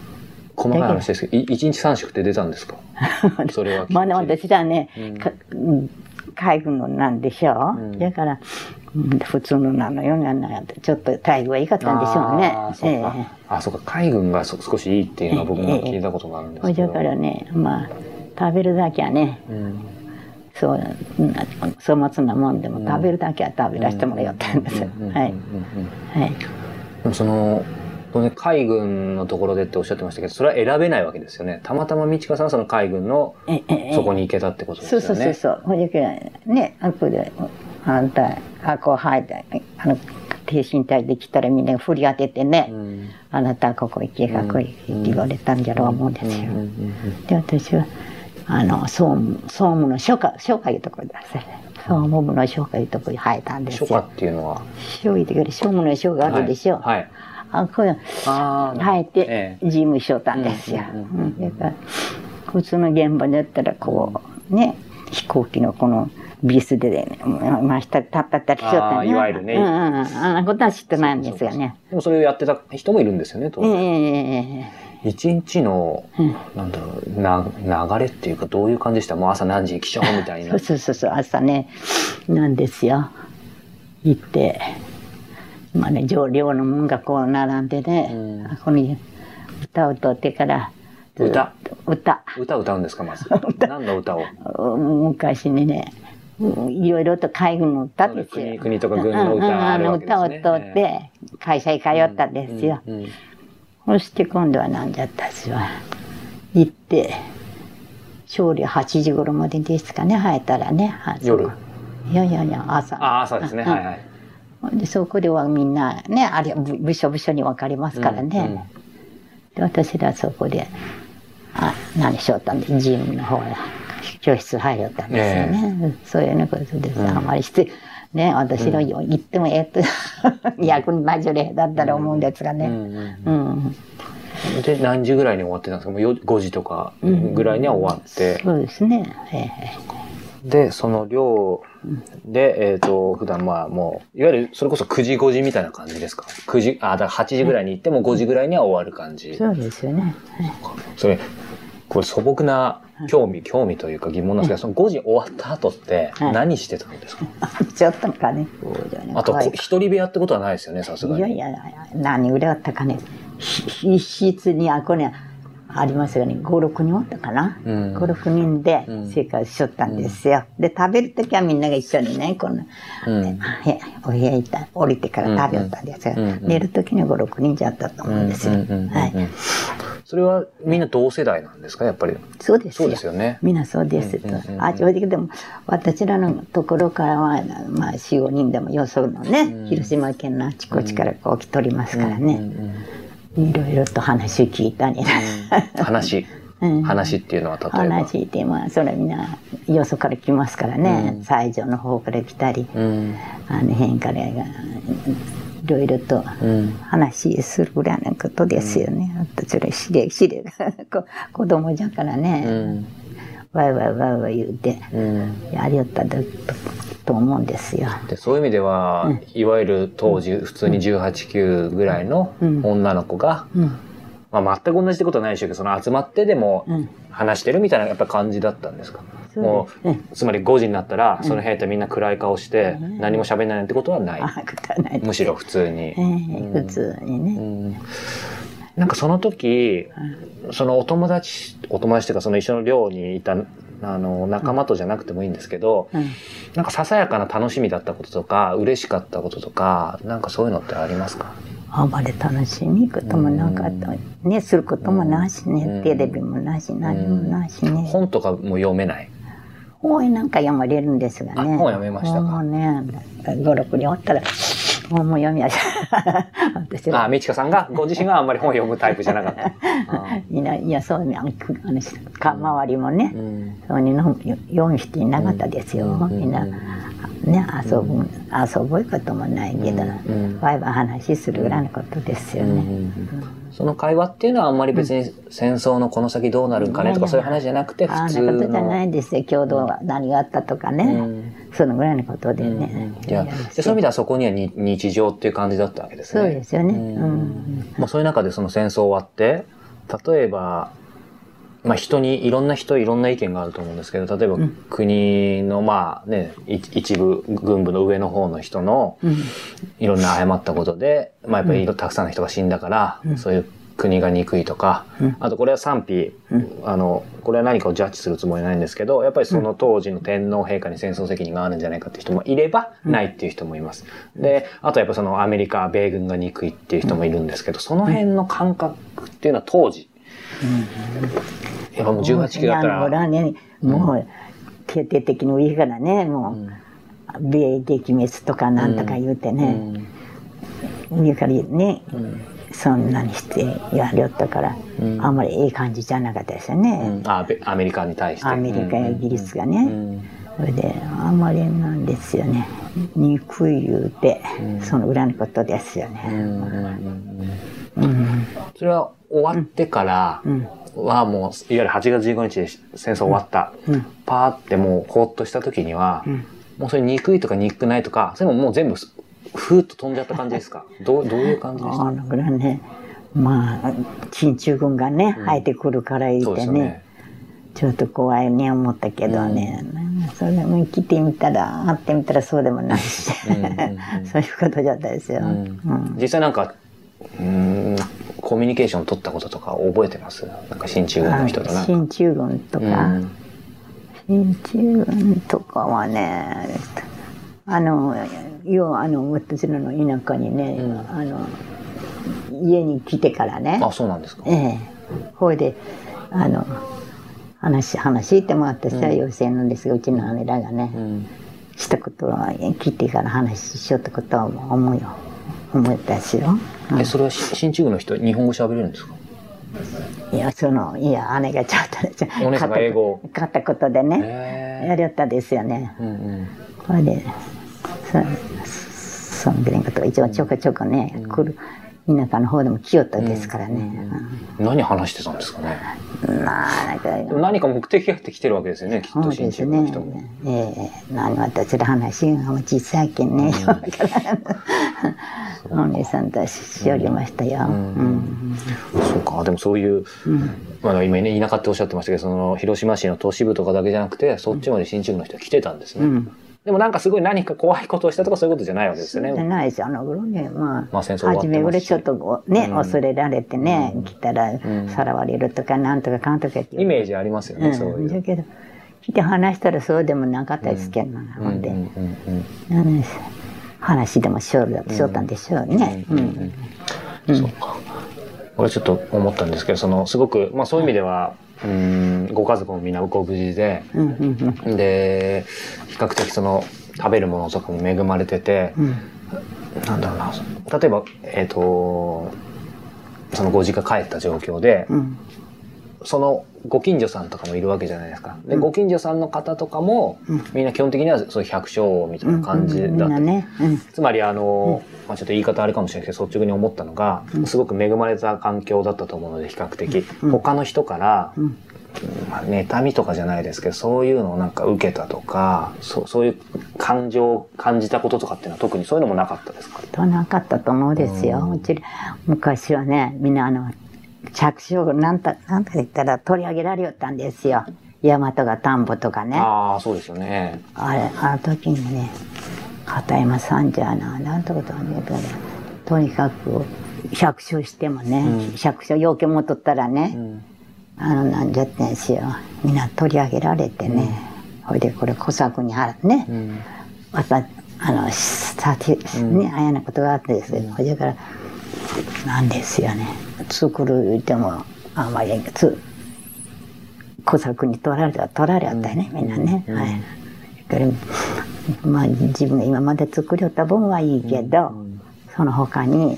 細かい話ですけど、い一日三食って出たんですか？[LAUGHS] それは。まだ私らね、うん海軍のなんでしょう、うんだから、うん普通のなのようなちょっと待遇はいいかったんでしょうねあー。そうか。あ、そうか。海軍がそ少しいいっていうのは僕も聞いたことがあるんですけど。ほいだからね、まあ、食べるだけはね、うんそう、うん粗末なもんでも食べるだけは食べらせてもらよったんですよ。はい。はい。その、当然海軍のところでっておっしゃってましたけど、それは選べないわけですよね。たまたま道香さんはその海軍のそこに行けたってことですよね。そうそうそう。ほいだけね、あこで、あんた、あこう入って、あの、挺身隊で来たらみんな振り当ててね、うんあなたはここ行け、ここ行けって言われたんじゃろう思うんですよ。で、私は、あの、総務、総務の書家、書家いうところでさ、総務部の書いうとこに入ったんです書家よ。っていうのは？書位ってから書務の書があるでしょ。はい。はいあ、こういうああ。入ってえ事務所たんですよ。普通の現場だったらこうね飛行機のこのビスでね真下で立ったったりしよったあーいわゆるね。うんうんうん。あんなことは知ってないんですよね。でもそれをやってた人もいるんですよね、当ええ然。ええ。一日の、うん。なんだろう、な、流れっていうか、どういう感じでした？もう朝何時に起床みたいな。[LAUGHS] そう。そうそうそう。朝ねなんですよ。行ってまあね上寮のもんがこう並んでね、うん。ここに歌を歌ってからずっと歌歌歌うんですか、まず？[LAUGHS] 何の歌を？昔にねいろいろと海軍の歌ですよ。国国とか軍の歌があるわけですね。うんうん歌を歌って会社に通ったんですよ、うんうんそして今度はなんじゃったんですよ行って勝利8時頃までですかね入ったらね夜。いやいやいや朝。ああ、朝ですね。うん。はいはい。でそこではみんなねあれ部部署部署に分かりますからね、で私らそこであ何しよったんでジムの方へ教室入りよったんですよね、そういうようなことです、うんあんまりしてね私ら言ってもええと [LAUGHS] 役に立ち例だったら思うんですがね。うんうんうん、うん。で、何時ぐらいに終わってたんですか？もうよ5時とかぐらいには終わって。そうですね、えで、その寮で、えっ、と、普段まあもう、いわゆるそれこそ9時5時みたいな感じですか ?9 時、あ、だから8時ぐらいに行っても5時ぐらいには終わる感じ。えそうですよね、それ、これ素朴な興味、興味というか疑問なんですけど、その5時終わった後ってはい。何してたんですか、[LAUGHS] ちょっとかねそうじゃねあと、一人部屋ってことはないですよね、さすがに。いやいやいや何ぐらいあったかね。ひ一室にあこねありますがね。56人おったかな、うん。56人でうん。生活しとったんですよ、で食べる時はみんなが一緒にねこの、うん。へお部屋行った降りてから食べよったんですよ、うん。うん。寝る時に56人じゃったと思うんですよ、うんうんうんうん。はい。それはみんな同世代なんですか？やっぱり。そうですよ。そうですよね。みんなそうです、うんうんうんうん。あ正直でも私らのところからはまあ45人でもよそのね、うん。広島県のあちこちからこう来とりますからね、うんうんいろいろと話聞いたり、うん話。[LAUGHS] うん話っていうのは例えば。話ってまあそれはみんなよそから来ますからね、うん西条の方から来たりうん。あの辺からがいろいろとうん。話するぐらいのことですよね。私ら知れ知れ [LAUGHS] こ子供じゃからうね、ん。わいわいわいわい言うてうん。やりよったとと思うんですよ。でそういう意味では、いわゆる当時普通に18、9ぐらいのうん。女の子が、うん。まあ、全く同じってことはないでしょうけどその集まってでもうん。話してるみたいなやっぱ感じだったんですか、そうもですね。うつまり5時になったらその部屋ってみんな暗い顔してうん。何も喋れないなんてことはない、あことはないです。むしろ普通に。え。え普通にうね。んなんかその時、そのお友達、お友達というかその一緒の寮にいたあの仲間とじゃなくてもいいんですけど、うんなんかささやかな楽しみだったこととか、嬉しかったこととか、なんかそういうのってありますか？あまり楽しみこともなかった。ね、することもなしね、うんテレビもなし、何もなしね。本とかも読めない？本なんか読まれるんですがね。あ本読めましたか本もね、5、6人おったら、本も読みやすい。[LAUGHS] 私あ、ら。みちかさんが、ご自身はあんまり本読むタイプじゃなかった。あ [LAUGHS] いないいや、そうね、か周りもねう、んそうにの読む人いなかったですよ。うんみんな、ね、遊ぶ、遊ぶこともないけど、うんワイワイ話するぐらいのことですよね。うんその会話っていうのはあんまり別に戦争のこの先どうなるんかねとかそういう話じゃなくてあ普通んなことじゃなの。いですよ。共同は何があったとかね。うんそのぐらいのことでね。いや、でそういう意味ではそこにはに日常っていう感じだったわけですね。そうですよね。まあ、そういう中でその戦争終わって例えば、まあ、人にいろんな人いろんな意見があると思うんですけど例えばうん国のまあねい一部軍部の上の方の人のうん。いろんな誤ったことで、まあ、やっぱりたくさんの人が死んだから、うんそういう国が憎いとか、うん。あとこれは賛否、うん。あのこれは何かをジャッジするつもりはないんですけどやっぱりその当時の天皇陛下に戦争責任があるんじゃないかっていう人もいれば、ないっていう人もいます。であとやっぱそのアメリカ米軍が憎いっていう人もいるんですけどその辺の感覚っていうのは当時、やっぱもう18キロだったら。もう、徹底的に上からね、もう、米撃滅とかなんとか言うてね、上からね、そんなにしてやりよったから、うん。あんまりいい感じじゃなかったですようん。ね。あべアメリカに対して。アメリカやイギリスがうね。ん。それであんまりなんですよね。憎い言うて、その裏のことですよね、うんそれは終わってからうん。はもう、いわゆる8月15日で戦争終わった。うん。パーってもうほっとした時には、うん。もうそれ憎いとか憎くないとか、それももう全部すふーっと飛んじゃった感じですか？どう、どういう感じでした？あのぐらいねまあ進駐軍がね入ってくるから言ってねですよね。ちょっと怖いね思ったけどね、なん。かそれも来てみたら会ってみたらそうでもないし、うんうんうんそういうことだったですよ、うん。うん。実際なんか、うーん、コミュニケーション取ったこととか覚えてます？なんか新中軍の人となんか。進駐軍とか、うん。進駐軍とかはねあの要はあの私らの田舎にね、うん。あの家に来てからね。あ、そうなんですか。ええ。ほいであの話話してもらってさ、要請なんですがうちの姉らがね、うん。したことは来てから話しようってことは思うよ。思ったしよ、うん。え、それはし新中軍の人、日本語喋れるんですか？いやそのいや姉がちょっとお姉さんが英語を。買ったことでねへやりよったですよね。うんうん。これでそそんぐらいのこと一応ちょこちょこね、来る田舎の方でも来よったですからね、何話してたんですかねまあなんか何か目的があって来てるわけですよね、きっと新中の人も。。ええ何私の話が小さいけんね。だからお姉さんとしおりましたよ。うんそうか、でもそういう、まあ今ね、田舎っておっしゃってましたけど、その広島市の都市部とかだけじゃなくて、そっちまで新中軍の人が来てたんですね。うん。でもなんかすごい何か怖いことをしたとかそういうことじゃないわけですよでね。ないですあの頃ね、まあ、まあ戦争初めぐらいちょっとね、うん恐れられてね、来たらんさらわれるとか、なんとかかんとかってイメージありますよね、そううん、いう。だけど、来て話したらそうでもなかったですけどな、ほんで、なんです話でもしょる、しょったんでしょうね。うん。そうか。俺ちょっと思ったんですけど、その、すごく、まあそういう意味では、うーん、ご家族もみんなご無事で、で、比較的その、食べるものとかも恵まれてて、うん。なんだろうな、例えば、えっ、と、そのご実家帰った状況で、うんそのご近所さんとかもいるわけじゃないですか。で、ご近所さんの方とかも、みんな基本的にはそういう百姓みたいな感じだった。みんなね。うん。つまりあの、まあ、ちょっと言い方あれかもしれないけど率直に思ったのが、すごく恵まれた環境だったと思うので比較的、他の人から、ん。まあ、妬みとかじゃないですけどそういうのをなんか受けたとかそうそういう感情を感じたこととかっていうのは特にそういうのもなかったですか？となかったと思うですよ。昔はね、みんなあの、着手をなんと、なんと言ったら取り上げられよったんですよ。山とか田んぼとかね。あああそうですよね。れ、あの時にね、片山さんじゃな、なんとかとね、とにかく、百姓してもね、百姓要件も取ったらね、あの、なんじゃってんすよ。みんな取り上げられてね、ほいでこれ小作に払ってね、また、あの、さて、ね、あやなことがあってですよ。ほいだから、なんですよね。作る言っても、あんまり、つ、小作に取られた、取られたよね、みんなね。はい。まあ、自分が今まで作りよった分はいいけど、その他に、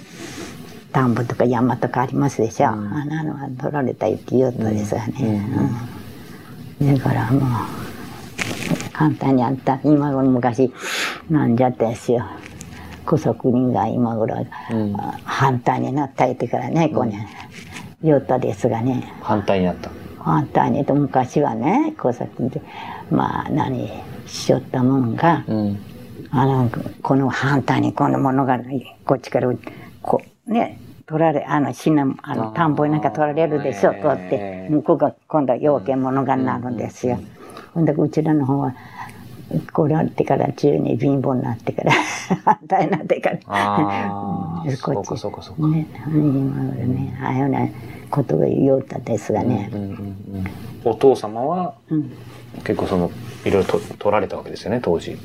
田んぼとか山とかありますでしょ。あんなのは取られた言って言おったですわね。うんだからもう、簡単にあった、今頃昔、なんじゃったんですよ。小作人が今頃、あ反対になった言ってからね、こうね、言ったですがね。反対になった。反対にと昔はね、小作人で、まあ何、しよったもんが、うん。あの、この反対にこのものが、こっちから、こう、ね、取られ、あの、死な、あの、田んぼになんか取られるでしょ、えーこうやって、向こうが今度は要件ものがなるんですよ。ほんで、うちらの方は、こられてから中に貧乏になってから、反対になってから、[LAUGHS] そうかそうかそうか。ね、今までね、ああいうようなことが言おったですがね。う、んうんうんお父様はうん。結構そのいろいろと取られたわけですよね当時。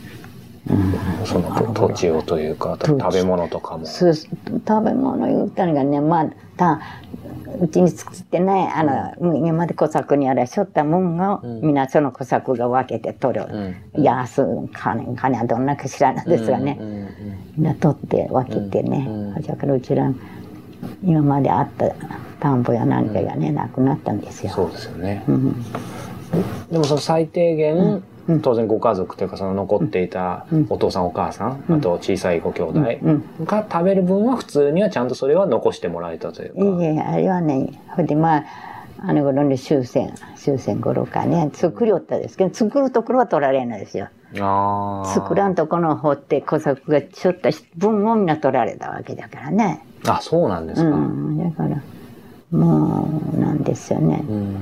そのと土地をというか食べ物とかも。食べ物言ったのがねまあたうちに作ってないあの、今まで小作にあれしょったもんが、みん。なその小作が分けて取る、安金金はどんなか知らないですがね、うんうんみんな取って分けてね、だからうちら今まであった田んぼや何かがね、なくなったんですよ。そうですよね。うん。でもその最低限、うん当然ご家族というかその残っていたうんお父さんお母さん、うんあと小さいご兄弟うんが食べる分は普通にはちゃんとそれは残してもらえたというか。いえいえ、あれはね、ほいでまあ、あの頃に終戦、終戦頃かね、作りよったですけど、作るところは取られないですよ。作らんとこの掘って小作がちょっと分をみんな取られたわけだからね。あ、そうなんですか。うん、だから、もう、なんですよね。うん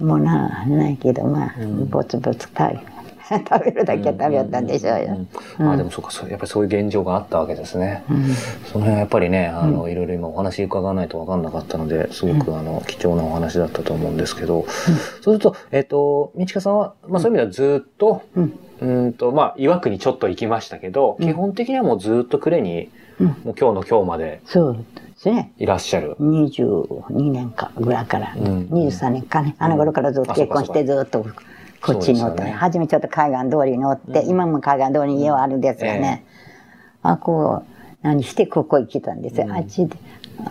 もうな、ないけど、まあ、うんぼつぼつ食べ、[LAUGHS] 食べるだけは食べよったんでしょうよ。うんあでもそうかそうやっぱりそういう現状があったわけですね。うん。その辺はやっぱりねあの、いろいろ今お話伺わないと分かんなかったのですごく、あの貴重なお話だったと思うんですけど、そうするとえっ、と道香さんは、まあ、そういう意味ではずっと、うん。うんとまあ岩国ちょっと行きましたけど、うん。基本的にはもうずっと呉に、うんもう今日の今日までそうですね。いらっしゃる。22年かぐらいから、うん。23年かね、あの頃からずっと結婚してずっとこっちにおったね。初めちょっと海岸通りにおって、うん。今も海岸通りに家はあるんですがね、あ、こう、何してここ行きたんですよ。うん。あっちで、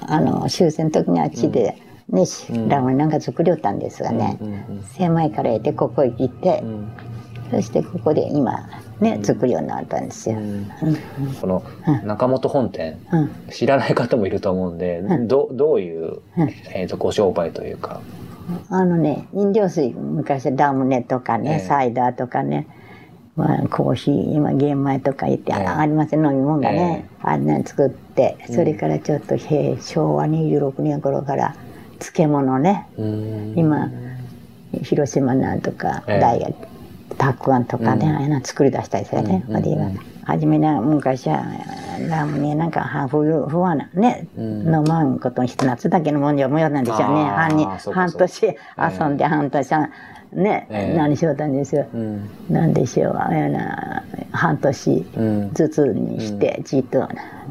あの、終戦の時にあっちで、ね、しうん。ラムネなんか作りよったんですがね、うん。うん。狭いから得てここへ来て、うん。そしてここで今、ね、作るようになったんですよ。このうん。中本本店、うん。知らない方もいると思うんで、うん。どどういう、うん。えー、とご商売というか。あのね、飲料水、昔ラムネとかね、ええ。サイダーとかね、まあ、コーヒー、今、玄米とか言って、ええ。あありますね、飲み物がね、あんなの作って、それからちょっと、平昭和26年頃から、漬物ね、今、広島なんとか、ええ。大学、たくあんとかね、うん。ああいうの作り出したりですよね。うんうん初めね、昔は、ラムネなんか、は冬、冬はね、うん。飲まんことにして、夏だけのもんじゃもよなんでしょうね。半に半年遊んで、半年はね、ええ。何しようたんですよ。うん。なんでしょう、ああいうな半年うん。ずつにして、じっと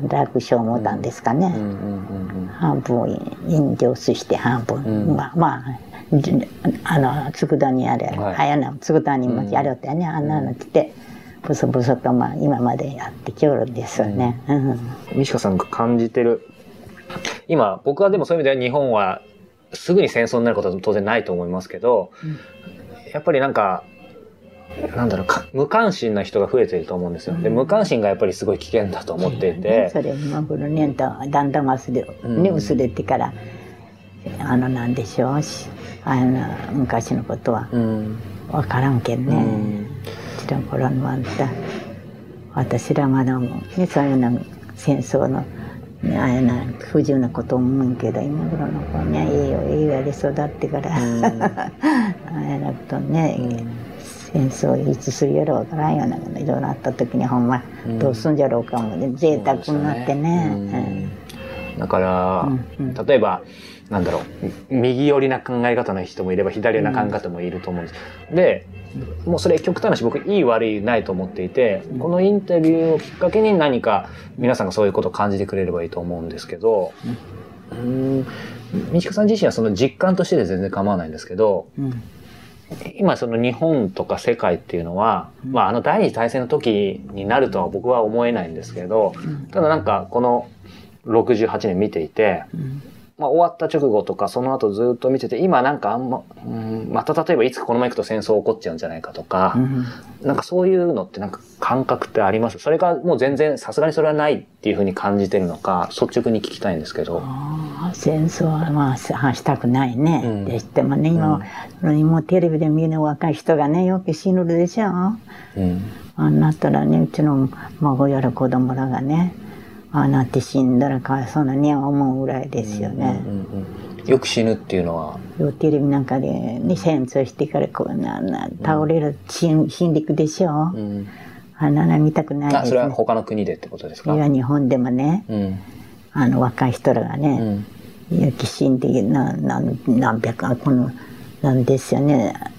楽勝もたんですかね。半分飲料水して半分、うん。まあまあじあの佃煮あれ、はやな佃煮もやるったよね、あんなの来てブソブソとまあ今までやってきおるんですよね。うん。うん。西川さんが感じてる。今僕はでもそういう意味では日本はすぐに戦争になることは当然ないと思いますけど、やっぱりなんかなんだろうか無関心な人が増えていると思うんですよ。で無関心がやっぱりすごい危険だと思っていて、それ今頃ねだんだん忘れ、うん。ね、薄れてからあのなんでしょうしあの昔のことはうん。分からんけんね。うん。うちの頃のあんた。私らまだもねそういうの戦争のねあれな不自由なこと思うんけど今頃の子ねいいよいいよで育ってから、うん。[LAUGHS] あれなことね、戦争いつするやろうからんようなこといろいろあった時にほんまうん。どうすんじゃろうかもね。贅沢になってね。ね。うん。だから、うんうん。例えばなんだろう。右寄りな考え方の人もいれば左寄りな考え方もいると思うんです。でもうそれ極端なし僕いい悪いないと思っていて、このインタビューをきっかけに何か皆さんがそういうことを感じてくれればいいと思うんですけど、うん、道子さん自身はその実感としてで全然構わないんですけどうん。今その日本とか世界っていうのは、うん。まあ、あの第二次大戦の時になるとは僕は思えないんですけどうん。ただなんかこの68年見ていて、うんまあ、終わった直後とかその後ずっと見てて今なんかあんま、うん、また例えばいつかこのまま行くと戦争起こっちゃうんじゃないかとかう、んなんかそういうのってなんか感覚ってあります？それがもう全然さすがにそれはないっていうふうに感じてるのか率直に聞きたいんですけど。ああ戦争はまあ話したくないね、うん。でしてもね今、もうテレビで見る若い人がねよく死ぬでしょ？うん。あんなったらねうちの孫やら子供らがねああなって死んだらかわいそうなね思うぐらいですよね。うんうんうんよく死ぬっていうのは、よテレビなんかで、ね、戦争してからこうなな倒れる死ん死んでいくでしょ、うん、あんなの見たくないですあそれはね。他の国でってことですか？いや日本でもねうん。あの若い人らがうね、ん。いや死んでな何何百あこのなんですよね。あ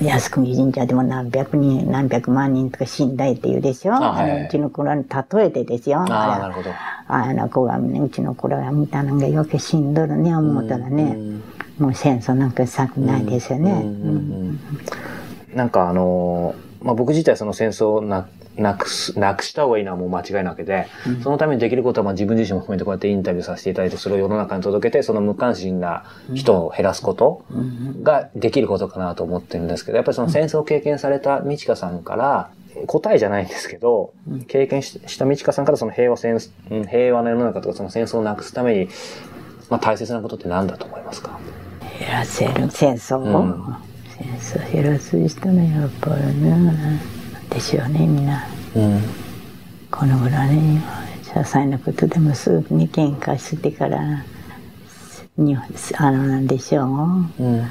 靖国神社でも何百人何百万人とか死んだいって言うでしょ？あはい。うちの子らに例えてですよ。あああなるほど。あの子がねうちの子らが見たのがよく死んどるね思ったらね、うん。もう戦争なんかしたくないですよね。なんかあのーまあ、僕自体その戦争ななくす、なくした方がいいのはもう間違いなわけで、そのためにできることはまあ自分自身も含めてこうやってインタビューさせていただいて、それを世の中に届けて、その無関心な人を減らすことができることかなと思ってるんですけど、やっぱりその戦争を経験された美智香さんから、答えじゃないんですけど、経験しした美智香さんからその平和戦、うん平和な世の中とかその戦争をなくすために、まあ大切なことって何だと思いますか？減らせる戦争を、うん。戦争減らす人のやっぱりねでしょうねみんなうん。このぐらいね些細なことでもすぐに喧嘩してからにあのなんでしょううん。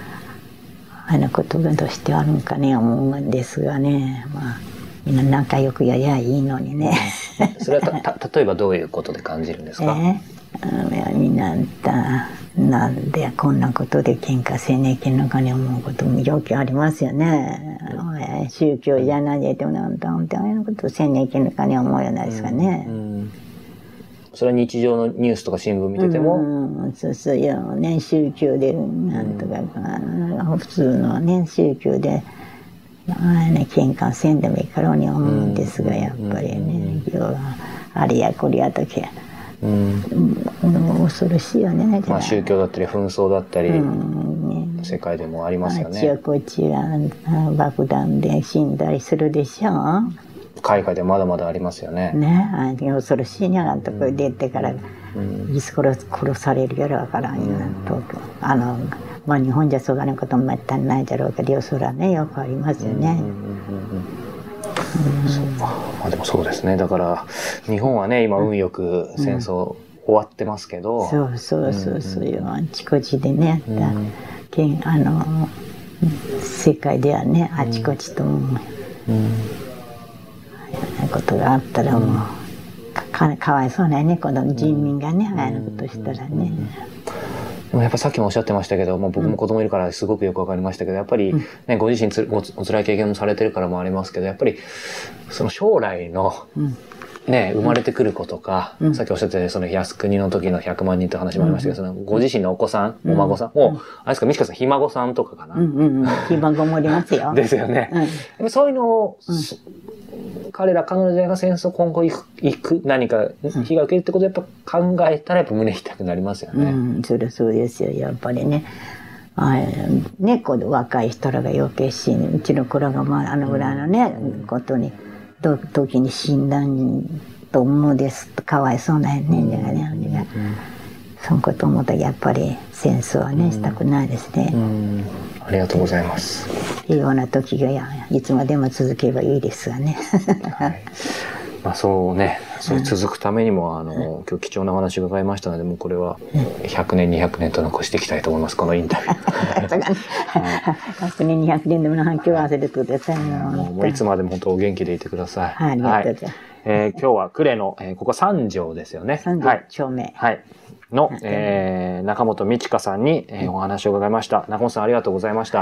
あのことがどうしてあるんかね思うんですがねまあみんな仲良くやりゃいいのにね。それはた、た、[LAUGHS] 例えばどういうことで感じるんですか、えあのいやみんなんでこんなことで喧嘩せねえけんのかに思うこともよくありますよね。宗教じゃないでもなんだなんてああいうことせねえけんのかに思うようないですかね。うんそれは日常のニュースとか新聞見てても、うん、そうそういやね宗教でなんとか、あの普通のね宗教でああね喧嘩せんでもいいからに思うんですが、やっぱりね今日はあれやこれやとけ、うん。うん、恐ろしいよね。まあ、宗教だったり紛争だったり、うん。ね世界でもありますよね。あっちやこっちやあ爆弾で死んだりするでしょ海外でまだまだありますよね。ね。あ恐ろしいねあんとこ出てから、いつ殺殺されるやろわからんよ、東京。あのまあ日本じゃそがなこともめったにないだろうけどそらねよくありますよね、まあでもそうですね。だから日本はね今運よく戦争終わってますけど、そうそうそうそう。いうあちこちでね、だけん。あの世界ではねあちこちとも、なことがあったらもう、かかかわいそうなね。この人民がね、ああいうことしたらね、でもやっぱさっきもおっしゃってましたけど、まあ、僕も子供いるからすごくよくわかりましたけど、やっぱり、ね、ご自身つおお辛い経験もされてるからもありますけど、やっぱり、その将来の、ね、生まれてくる子とか、さっきおっしゃってたその靖国の時の100万人という話もありましたけど、そのご自身のお子さん、お孫さんを、あれですか、みちかさん、ひ孫さんとかかな、うんうんうん。暇ごもりますよ。[LAUGHS] ですよね。うん。そういうのを、そ彼ら、彼女が戦争今後行く、行く何か被害を受けるってことをやっぱ考えたらやっぱ胸痛くなりますよね。うん、そりゃそうですよ、やっぱりね。あね、この若い人らが余計死ぬ。うちの子らが、まあ、あのぐらいのね、ことに、ど時に死んだんと思うです。か？わいそうなね、じゃがね。そのこと思ったら、やっぱり戦争はね、したくないですね。うんありがとうございます。平和な時がやいつまでも続けばいいですがね。はい。まあそうね、そう続くためにも、あの、今日貴重なお話を伺いましたので、もうこれは100年、200年と残していきたいと思います、このインタビュー。だからね100年、200年でも反響を合わせてくださいよ。もうもういつまでも本当お元気でいてください。はいありがとうございますえー今日は呉の、えーここ三条ですよね。三条はい。丁目。はい。の、えー中本美智香さんに、えーお話を伺いました。中本さんありがとうございました。